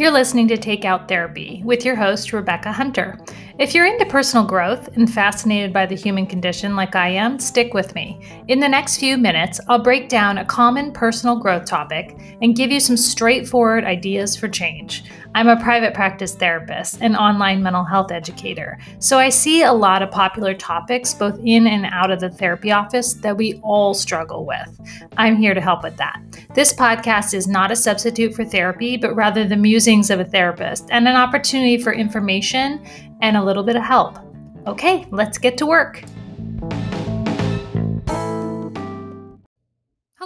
You're listening to Takeout Therapy with your host, Rebecca Hunter. If you're into personal growth and fascinated by the human condition like I am, stick with me. In the next few minutes, I'll break down a common personal growth topic and give you some straightforward ideas for change. I'm a private practice therapist and online mental health educator, so I see a lot of popular topics both in and out of the therapy office that we all struggle with. I'm here to help with that. This podcast is not a substitute for therapy, but rather the musings of a therapist and an opportunity for information and a little bit of help. Okay, let's get to work.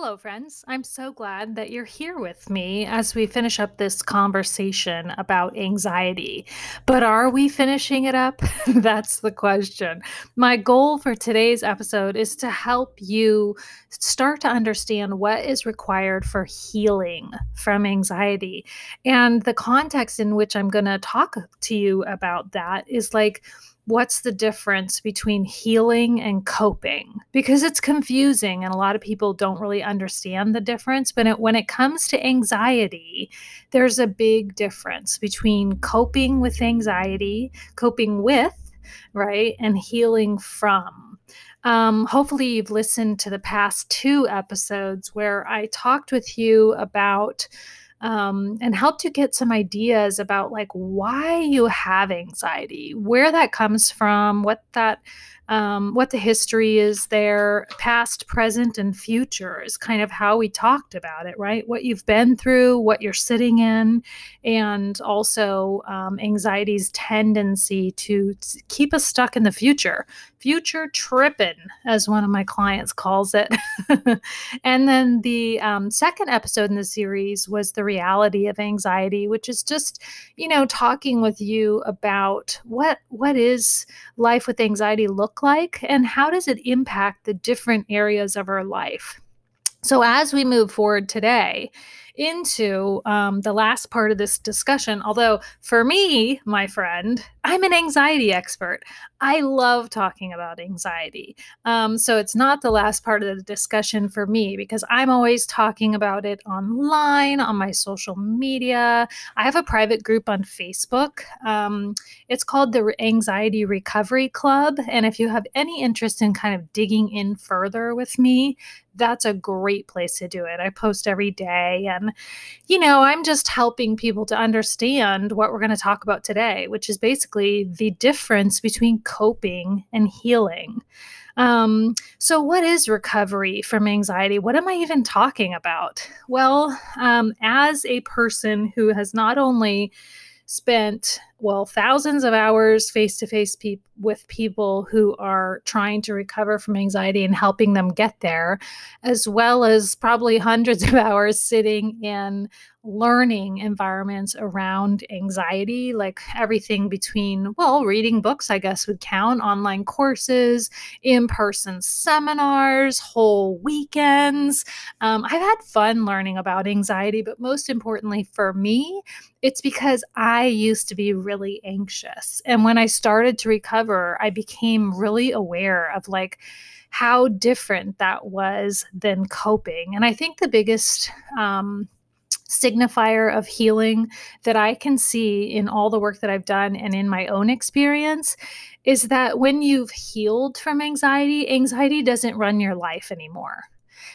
Hello, friends. I'm so glad that you're here with me as we finish up this conversation about anxiety. But are we finishing it up? That's the question. My goal for today's episode is to help you start to understand what is required for healing from anxiety. And the context in which I'm going to talk to you about that is like, what's the difference between healing and coping? Because it's confusing and a lot of people don't really understand the difference but it, when it comes to anxiety there's a big difference between coping with anxiety coping with right and healing from. Um, hopefully you've listened to the past two episodes where i talked with you about um, and helped you get some ideas about like why you have anxiety, where that comes from, what that um, what the history is there, past, present, and future is kind of how we talked about it, right? What you've been through, what you're sitting in, and also um, anxiety's tendency to keep us stuck in the future. Future tripping, as one of my clients calls it. and then the um, second episode in the series was the reality of anxiety, which is just, you know, talking with you about what what is life with anxiety look look like and how does it impact the different areas of our life? So, as we move forward today, into um, the last part of this discussion. Although, for me, my friend, I'm an anxiety expert. I love talking about anxiety. Um, so, it's not the last part of the discussion for me because I'm always talking about it online, on my social media. I have a private group on Facebook. Um, it's called the Anxiety Recovery Club. And if you have any interest in kind of digging in further with me, that's a great place to do it. I post every day and you know, I'm just helping people to understand what we're going to talk about today, which is basically the difference between coping and healing. Um, so, what is recovery from anxiety? What am I even talking about? Well, um, as a person who has not only spent well thousands of hours face to face with people who are trying to recover from anxiety and helping them get there as well as probably hundreds of hours sitting in learning environments around anxiety, like everything between, well, reading books, I guess would count, online courses, in person seminars, whole weekends. Um, I've had fun learning about anxiety, but most importantly for me, it's because I used to be really anxious. And when I started to recover, I became really aware of like, how different that was than coping. And I think the biggest um, signifier of healing that I can see in all the work that I've done and in my own experience is that when you've healed from anxiety, anxiety doesn't run your life anymore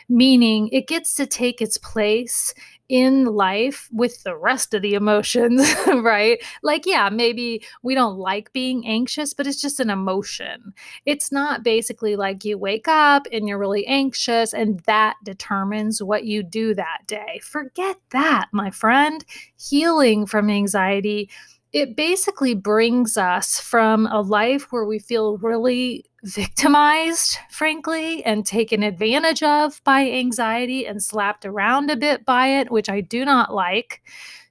meaning it gets to take its place in life with the rest of the emotions, right? Like, yeah, maybe we don't like being anxious, but it's just an emotion. It's not basically like you wake up and you're really anxious and that determines what you do that day. Forget that, my friend. Healing from anxiety it basically brings us from a life where we feel really victimized, frankly, and taken advantage of by anxiety and slapped around a bit by it, which I do not like,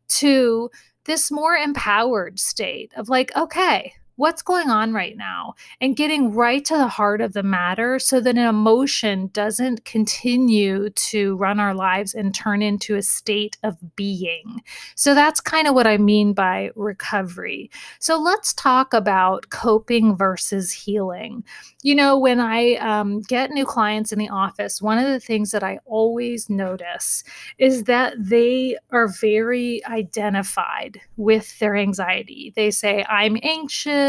to this more empowered state of like, okay, what's going on right now and getting right to the heart of the matter so that an emotion doesn't continue to run our lives and turn into a state of being. So that's kind of what I mean by recovery. So let's talk about coping versus healing. You know, when I um, get new clients in the office, one of the things that I always notice is that they are very identified with their anxiety. They say, I'm anxious.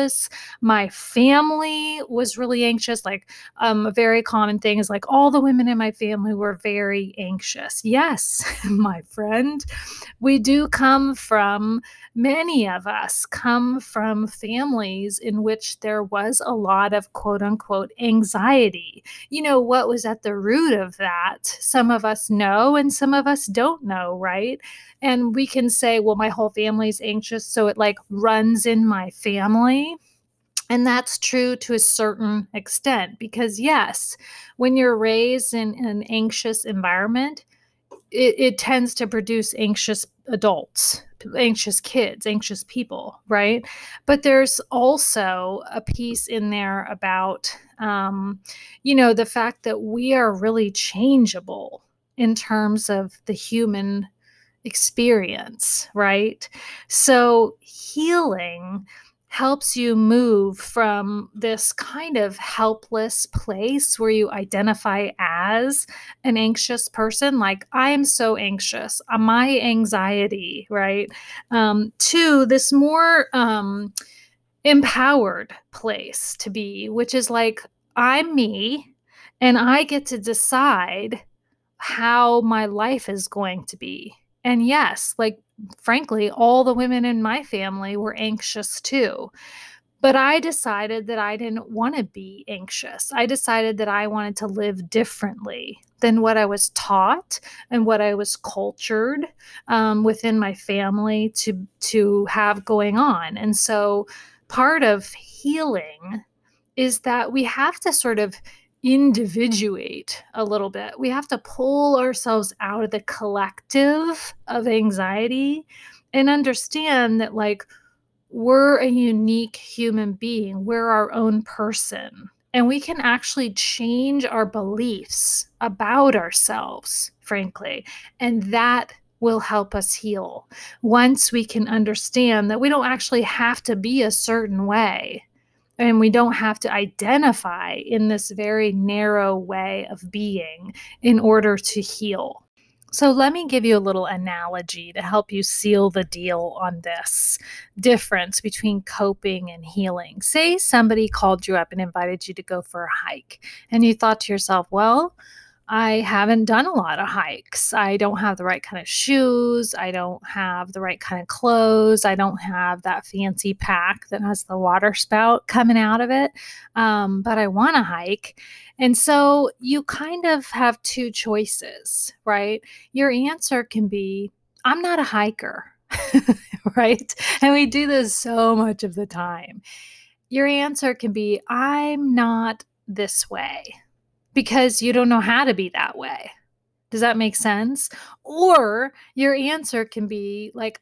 My family was really anxious. Like, um, a very common thing is like, all the women in my family were very anxious. Yes, my friend, we do come from, many of us come from families in which there was a lot of quote unquote unquote anxiety. You know, what was at the root of that? Some of us know and some of us don't know, right? And we can say, well, my whole family's anxious, so it like runs in my family. And that's true to a certain extent because, yes, when you're raised in an anxious environment, it, it tends to produce anxious adults anxious kids, anxious people, right? But there's also a piece in there about, um, you know, the fact that we are really changeable in terms of the human experience, right? So healing helps you move from this kind of helpless place where you identify as an anxious person, like I am so anxious, uh, my anxiety, right? Um, to this more um, empowered place to be, which is like I'm me and I get to decide how my life is going to be. And yes, like frankly, all the women in my family were anxious too. But I decided that I didn't want to be anxious. I decided that I wanted to live differently than what I was taught and what I was cultured um, within my family to to have going on. And so, part of healing is that we have to sort of individuate a little bit. We have to pull ourselves out of the collective of anxiety and understand that, like, we're a unique human being, we're our own person. And we can actually change our beliefs about ourselves, frankly. And that will help us heal once we can understand that we don't actually have to be a certain way and we don't have to identify in this very narrow way of being in order to heal. So, let me give you a little analogy to help you seal the deal on this difference between coping and healing. Say somebody called you up and invited you to go for a hike, and you thought to yourself, well, I haven't done a lot of hikes. I don't have the right kind of shoes. I don't have the right kind of clothes. I don't have that fancy pack that has the water spout coming out of it. Um, but I want to hike. And so you kind of have two choices, right? Your answer can be, I'm not a hiker, right? And we do this so much of the time. Your answer can be, I'm not this way because you don't know how to be that way. Does that make sense? Or your answer can be like,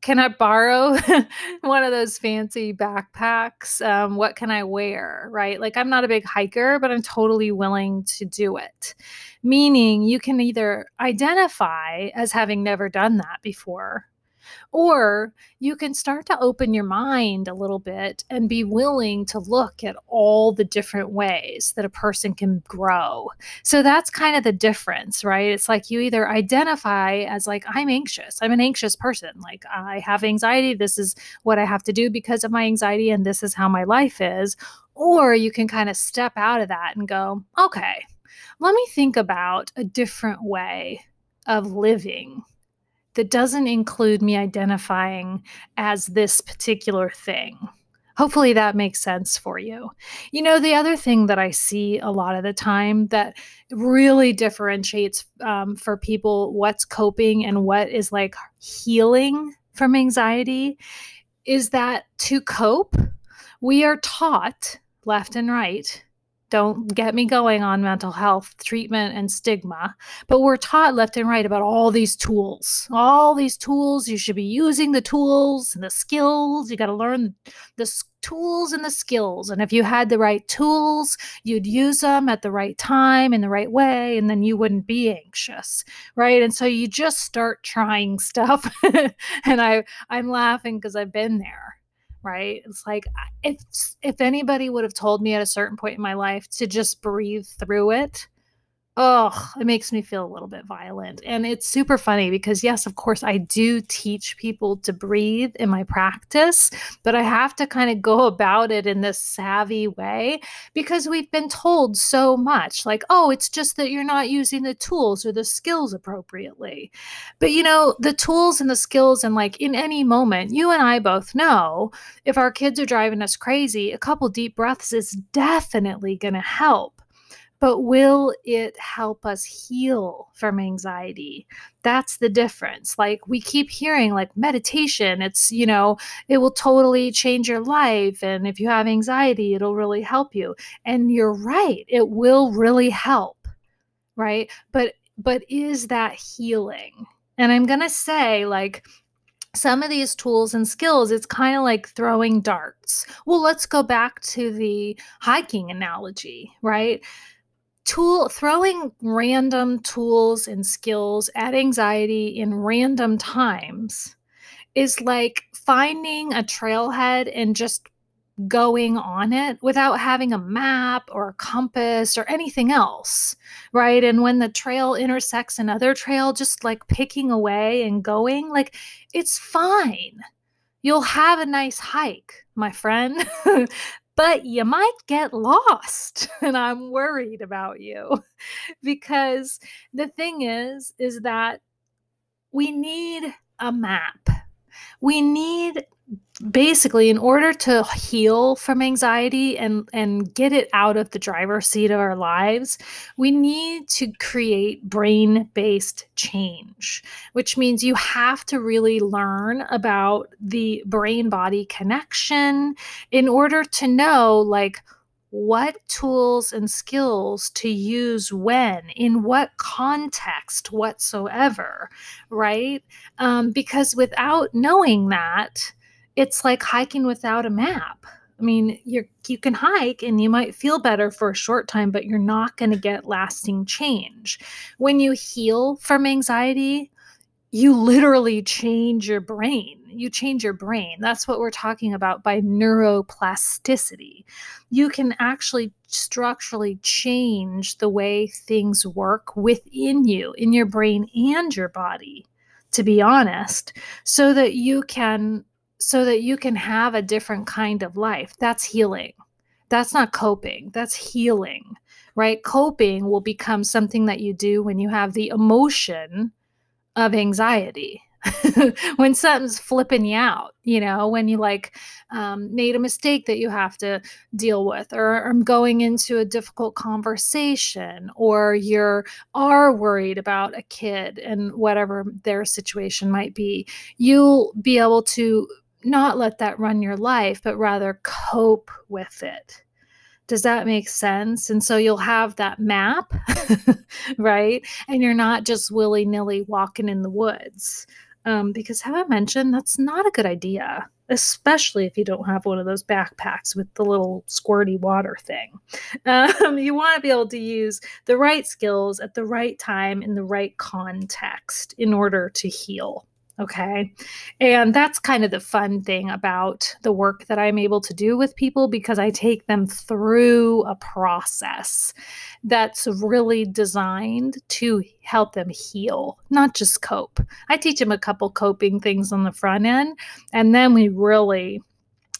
can I borrow one of those fancy backpacks? Um, what can I wear? Right? Like, I'm not a big hiker, but I'm totally willing to do it. Meaning, you can either identify as having never done that before, or you can start to open your mind a little bit and be willing to look at all the different ways that a person can grow. So that's kind of the difference, right? It's like you either identify as like, I'm anxious, I'm an anxious person, like I have anxiety, this is what I have to do because of my anxiety, and this is how my life is. Or you can kind of step out of that and go, okay, let me think about a different way of living that doesn't include me identifying as this particular thing. Hopefully that makes sense for you. You know, the other thing that I see a lot of the time that really differentiates um, for people what's coping and what is like healing from anxiety is that to cope, we are taught left and right Don't get me going on mental health treatment and stigma. But we're taught left and right about all these tools, all these tools. You should be using the tools and the skills. You got to learn the tools and the skills. And if you had the right tools, you'd use them at the right time in the right way, and then you wouldn't be anxious, right? And so you just start trying stuff. and I I'm laughing because I've been there right? It's like if if anybody would have told me at a certain point in my life to just breathe through it oh, it makes me feel a little bit violent. And it's super funny because, yes, of course, I do teach people to breathe in my practice, but I have to kind of go about it in this savvy way because we've been told so much like, oh, it's just that you're not using the tools or the skills appropriately. But, you know, the tools and the skills, and like in any moment, you and I both know if our kids are driving us crazy, a couple deep breaths is definitely going to help but will it help us heal from anxiety? That's the difference. Like we keep hearing, like meditation, it's, you know, it will totally change your life. And if you have anxiety, it'll really help you. And you're right, it will really help. Right. But, but is that healing? And I'm going to say, like, some of these tools and skills, it's kind of like throwing darts. Well, let's go back to the hiking analogy, right? Tool throwing random tools and skills at anxiety in random times is like finding a trailhead and just going on it without having a map or a compass or anything else, right? And when the trail intersects another trail, just like picking away and going, like it's fine. You'll have a nice hike, my friend. but you might get lost and i'm worried about you. Because the thing is is that we need a map we need basically in order to heal from anxiety and and get it out of the driver's seat of our lives we need to create brain based change which means you have to really learn about the brain body connection in order to know like what tools and skills to use when, in what context whatsoever, right? Um, because without knowing that, it's like hiking without a map. I mean, you you can hike and you might feel better for a short time, but you're not going to get lasting change. When you heal from anxiety, you literally change your brain. You change your brain. That's what we're talking about by neuroplasticity. You can actually structurally change the way things work within you, in your brain and your body, to be honest, so that you can so that you can have a different kind of life. That's healing. That's not coping. That's healing. Right? Coping will become something that you do when you have the emotion of anxiety when something's flipping you out, you know, when you like um, made a mistake that you have to deal with, or I'm going into a difficult conversation, or you're are worried about a kid and whatever their situation might be, you'll be able to not let that run your life, but rather cope with it. Does that make sense? And so you'll have that map, right? And you're not just willy nilly walking in the woods. Um, because, have I mentioned that's not a good idea, especially if you don't have one of those backpacks with the little squirty water thing. Um, you want to be able to use the right skills at the right time in the right context in order to heal. Okay. And that's kind of the fun thing about the work that I'm able to do with people because I take them through a process that's really designed to help them heal, not just cope. I teach them a couple coping things on the front end, and then we really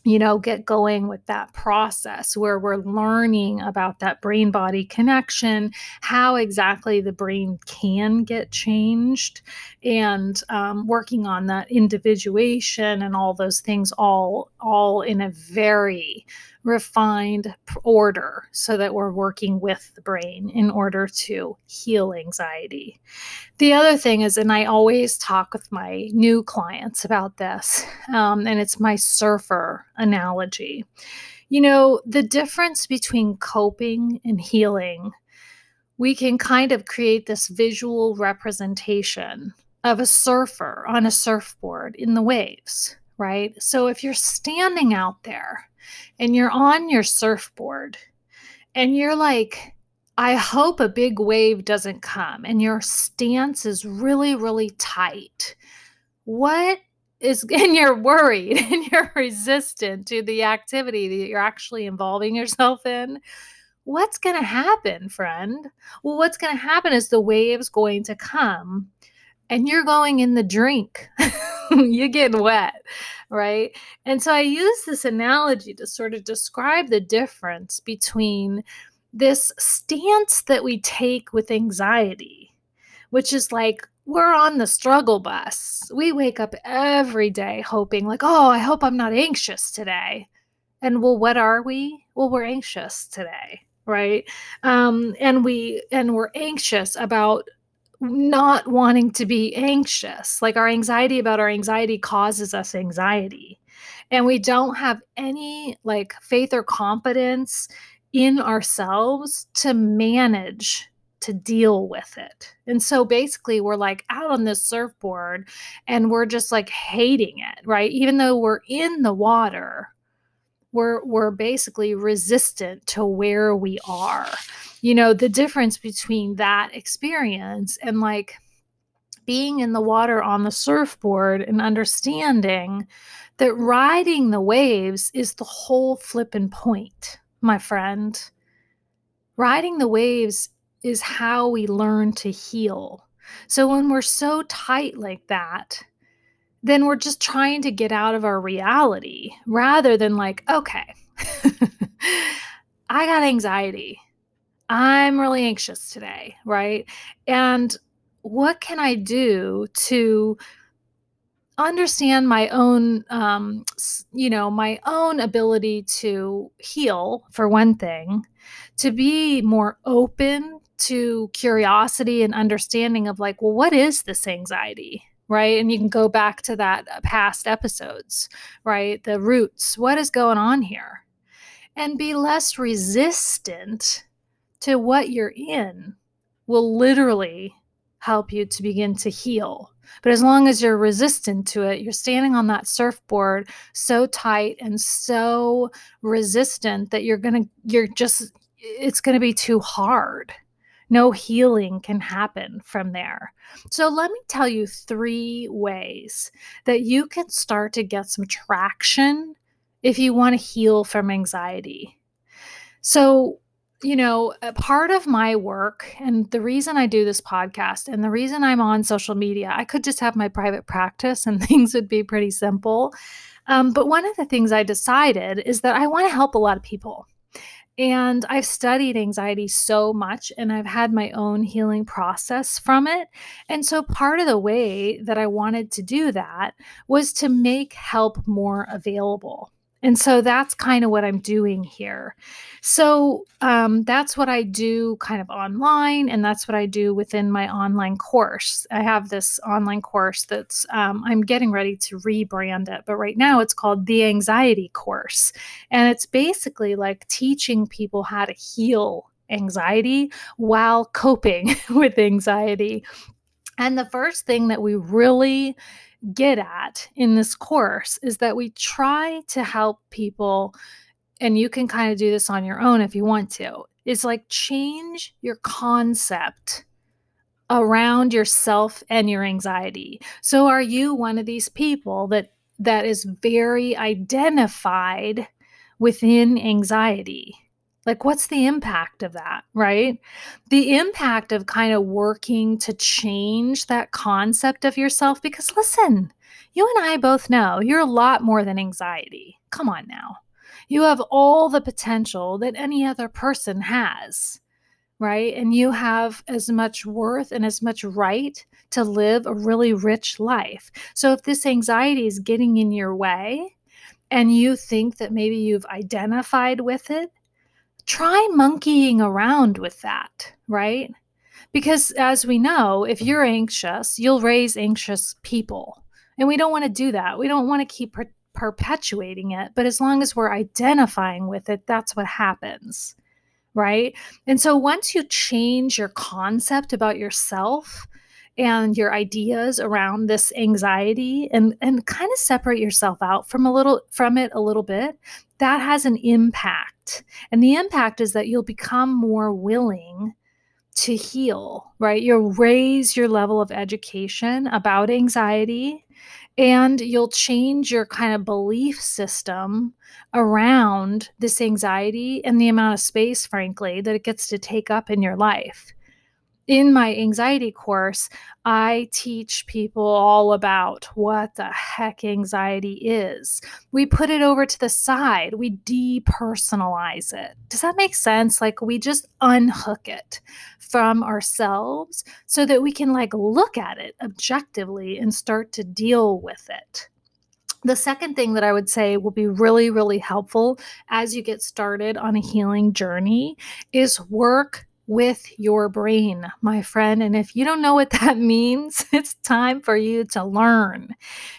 you know, get going with that process where we're learning about that brain body connection, how exactly the brain can get changed, and um, working on that individuation and all those things, all all in a very refined order so that we're working with the brain in order to heal anxiety. The other thing is, and I always talk with my new clients about this, um, and it's my surfer analogy. You know, the difference between coping and healing, we can kind of create this visual representation of a surfer on a surfboard in the waves, right? So if you're standing out there and you're on your surfboard and you're like, I hope a big wave doesn't come, and your stance is really, really tight. What is, and you're worried and you're resistant to the activity that you're actually involving yourself in? What's going to happen, friend? Well, what's going to happen is the wave's going to come and you're going in the drink. you're getting wet, right? And so I use this analogy to sort of describe the difference between this stance that we take with anxiety, which is like we're on the struggle bus. We wake up every day hoping, like, oh, I hope I'm not anxious today. And well, what are we? Well, we're anxious today, right? Um, and we and we're anxious about not wanting to be anxious. Like our anxiety about our anxiety causes us anxiety. And we don't have any like faith or confidence in ourselves to manage to deal with it. And so basically, we're like out on this surfboard and we're just like hating it, right? Even though we're in the water, we're, we're basically resistant to where we are you know, the difference between that experience and like being in the water on the surfboard and understanding that riding the waves is the whole flipping point, my friend. Riding the waves is how we learn to heal. So when we're so tight like that, then we're just trying to get out of our reality rather than like, okay, I got anxiety. I'm really anxious today, right? And what can I do to understand my own um, you know my own ability to heal for one thing to be more open to curiosity and understanding of like well what is this anxiety right and you can go back to that uh, past episodes right the roots what is going on here and be less resistant to what you're in will literally help you to begin to heal. But as long as you're resistant to it, you're standing on that surfboard so tight and so resistant that you're going to, you're just, it's going to be too hard. No healing can happen from there. So, let me tell you three ways that you can start to get some traction if you want to heal from anxiety. So, you know, a part of my work and the reason I do this podcast and the reason I'm on social media, I could just have my private practice and things would be pretty simple. Um, but one of the things I decided is that I want to help a lot of people. And I've studied anxiety so much and I've had my own healing process from it. And so part of the way that I wanted to do that was to make help more available. And so that's kind of what I'm doing here. So um, that's what I do kind of online, and that's what I do within my online course. I have this online course that's, um, I'm getting ready to rebrand it, but right now it's called the Anxiety Course. And it's basically like teaching people how to heal anxiety while coping with anxiety. And the first thing that we really get at in this course is that we try to help people, and you can kind of do this on your own if you want to, is like change your concept around yourself and your anxiety. So are you one of these people that that is very identified within anxiety? Like, what's the impact of that, right? The impact of kind of working to change that concept of yourself. Because listen, you and I both know you're a lot more than anxiety. Come on now. You have all the potential that any other person has, right? And you have as much worth and as much right to live a really rich life. So if this anxiety is getting in your way and you think that maybe you've identified with it, try monkeying around with that, right? Because as we know, if you're anxious, you'll raise anxious people. And we don't want to do that. We don't want to keep perpetuating it. But as long as we're identifying with it, that's what happens. Right. And so once you change your concept about yourself, and your ideas around this anxiety and and kind of separate yourself out from a little from it a little bit that has an impact and the impact is that you'll become more willing to heal, right? You'll raise your level of education about anxiety and you'll change your kind of belief system around this anxiety and the amount of space, frankly, that it gets to take up in your life in my anxiety course, I teach people all about what the heck anxiety is. We put it over to the side, we depersonalize it. Does that make sense? Like we just unhook it from ourselves so that we can like look at it objectively and start to deal with it. The second thing that I would say will be really, really helpful as you get started on a healing journey is work with your brain, my friend. And if you don't know what that means, it's time for you to learn.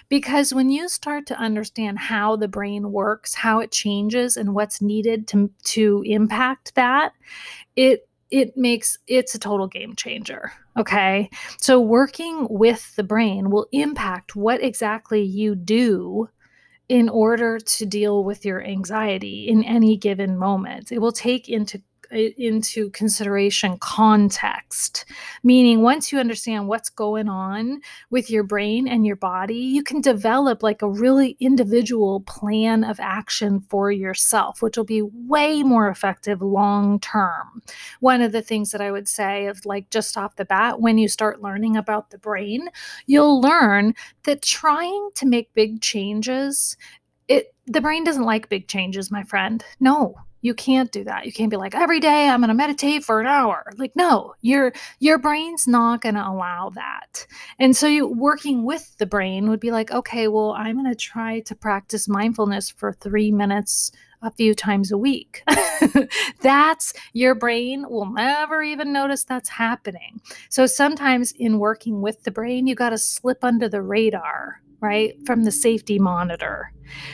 Because when you start to understand how the brain works, how it changes, and what's needed to, to impact that, it it makes it's a total game changer okay so working with the brain will impact what exactly you do in order to deal with your anxiety in any given moment it will take into into consideration context, meaning once you understand what's going on with your brain and your body, you can develop like a really individual plan of action for yourself, which will be way more effective long term. One of the things that I would say of like just off the bat, when you start learning about the brain, you'll learn that trying to make big changes it the brain doesn't like big changes my friend no you can't do that. You can't be like every day I'm going to meditate for an hour. Like no, your your brain's not going to allow that. And so you working with the brain would be like, okay, well, I'm going to try to practice mindfulness for 3 minutes a few times a week. that's your brain will never even notice that's happening. So sometimes in working with the brain, you got to slip under the radar, right? From the safety monitor.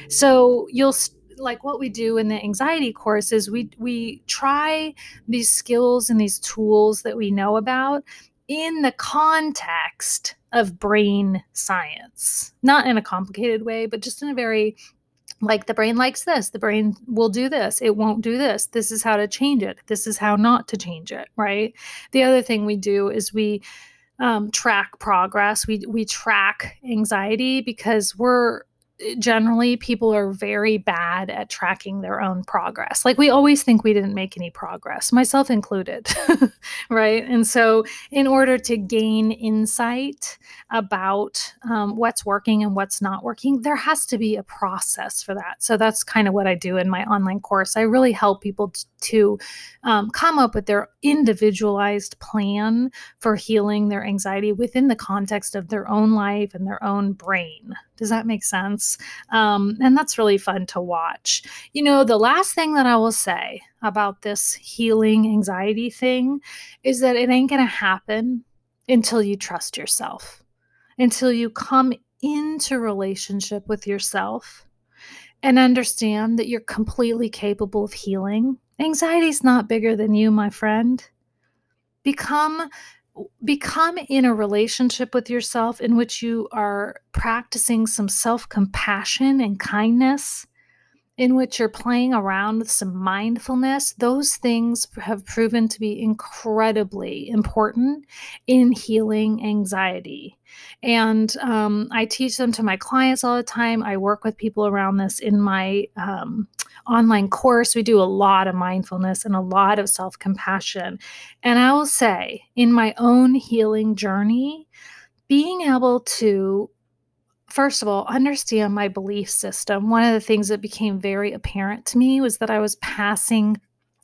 So you'll like what we do in the anxiety course is we we try these skills and these tools that we know about in the context of brain science. Not in a complicated way but just in a very like the brain likes this the brain will do this it won't do this this is how to change it this is how not to change it right? The other thing we do is we um, track progress. We we track anxiety because we're generally people are very bad at tracking their own progress. Like we always think we didn't make any progress, myself included, right? And so, in order to gain insight about um, what's working and what's not working, there has to be a process for that. So, that's kind of what I do in my online course. I really help people to um, come up with their individualized plan for healing their anxiety within the context of their own life and their own brain. Does that make sense? Um, and that's really fun to watch. You know, the last thing that I will say about this healing anxiety thing is that it ain't going to happen until you trust yourself, until you come into relationship with yourself and understand that you're completely capable of healing. Anxiety is not bigger than you, my friend. Become become in a relationship with yourself in which you are practicing some self compassion and kindness, in which you're playing around with some mindfulness, those things have proven to be incredibly important in healing anxiety. And um, I teach them to my clients all the time. I work with people around this in my um, online course. We do a lot of mindfulness and a lot of self compassion. And I will say, in my own healing journey, being able to first of all, understand my belief system. One of the things that became very apparent to me was that I was passing,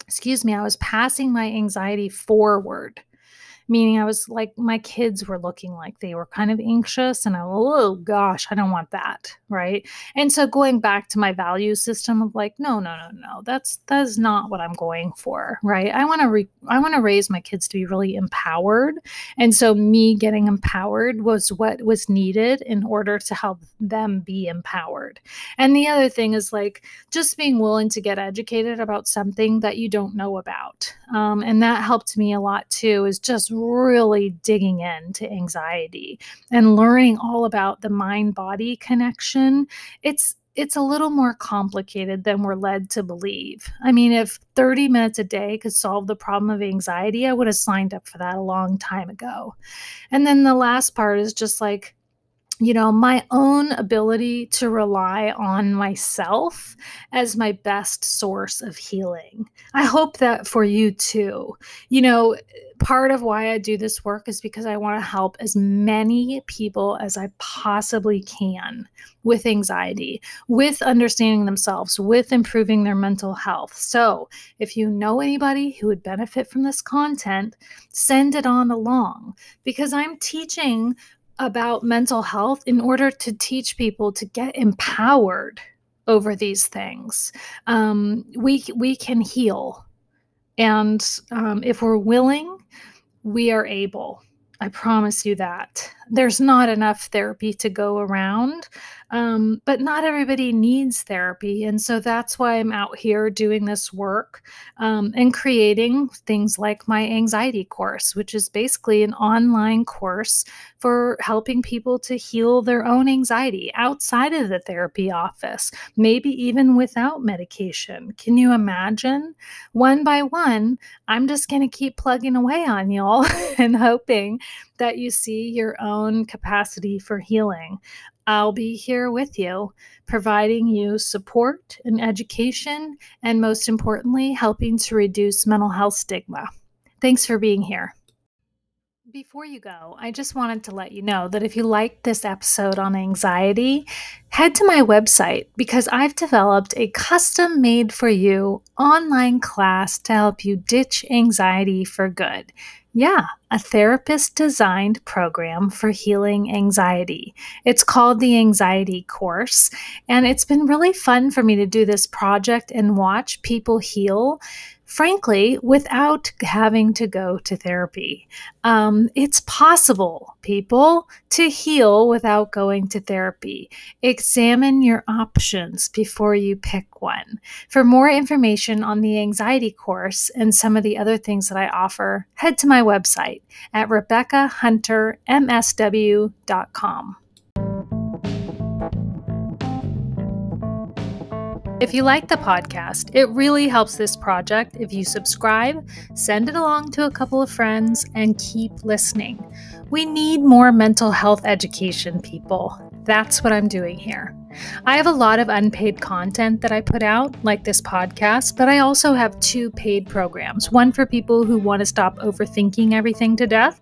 excuse me, I was passing my anxiety forward meaning I was like, my kids were looking like they were kind of anxious, and I, oh gosh, I don't want that, right? And so going back to my value system of like, no, no, no, no, that's that's not what I'm going for, right? I want to re- I want to raise my kids to be really empowered, and so me getting empowered was what was needed in order to help them be empowered. And the other thing is like just being willing to get educated about something that you don't know about, um, and that helped me a lot too. Is just really digging into anxiety and learning all about the mind body connection. It's it's a little more complicated than we're led to believe. I mean, if 30 minutes a day could solve the problem of anxiety, I would have signed up for that a long time ago. And then the last part is just like you know, my own ability to rely on myself as my best source of healing. I hope that for you too. You know, part of why I do this work is because I want to help as many people as I possibly can with anxiety, with understanding themselves, with improving their mental health. So, if you know anybody who would benefit from this content, send it on along because I'm teaching about mental health in order to teach people to get empowered over these things. Um, we we can heal, and um, if we're willing, we are able. I promise you that. There's not enough therapy to go around. Um, but not everybody needs therapy. And so that's why I'm out here doing this work um, and creating things like my anxiety course, which is basically an online course for helping people to heal their own anxiety outside of the therapy office, maybe even without medication. Can you imagine? One by one, I'm just going to keep plugging away on y'all and hoping that you see your own capacity for healing. I'll be here with you, providing you support and education, and most importantly, helping to reduce mental health stigma. Thanks for being here. Before you go, I just wanted to let you know that if you liked this episode on anxiety, head to my website because I've developed a custom made for you online class to help you ditch anxiety for good. Yeah, a therapist designed program for healing anxiety. It's called the Anxiety Course, and it's been really fun for me to do this project and watch people heal frankly, without having to go to therapy. Um, it's possible, people, to heal without going to therapy. Examine your options before you pick one. For more information on the anxiety course and some of the other things that I offer, head to my website at RebeccaHunterMSW.com. If you like the podcast, it really helps this project if you subscribe, send it along to a couple of friends, and keep listening. We need more mental health education, people. That's what I'm doing here. I have a lot of unpaid content that I put out, like this podcast, but I also have two paid programs one for people who want to stop overthinking everything to death,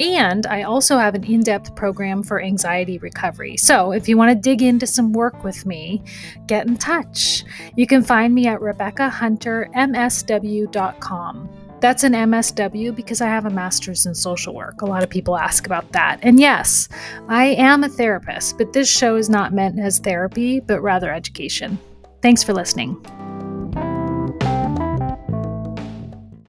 and I also have an in depth program for anxiety recovery. So if you want to dig into some work with me, get in touch. You can find me at RebeccaHunterMSW.com. That's an MSW because I have a master's in social work. A lot of people ask about that. And yes, I am a therapist, but this show is not meant as therapy, but rather education. Thanks for listening.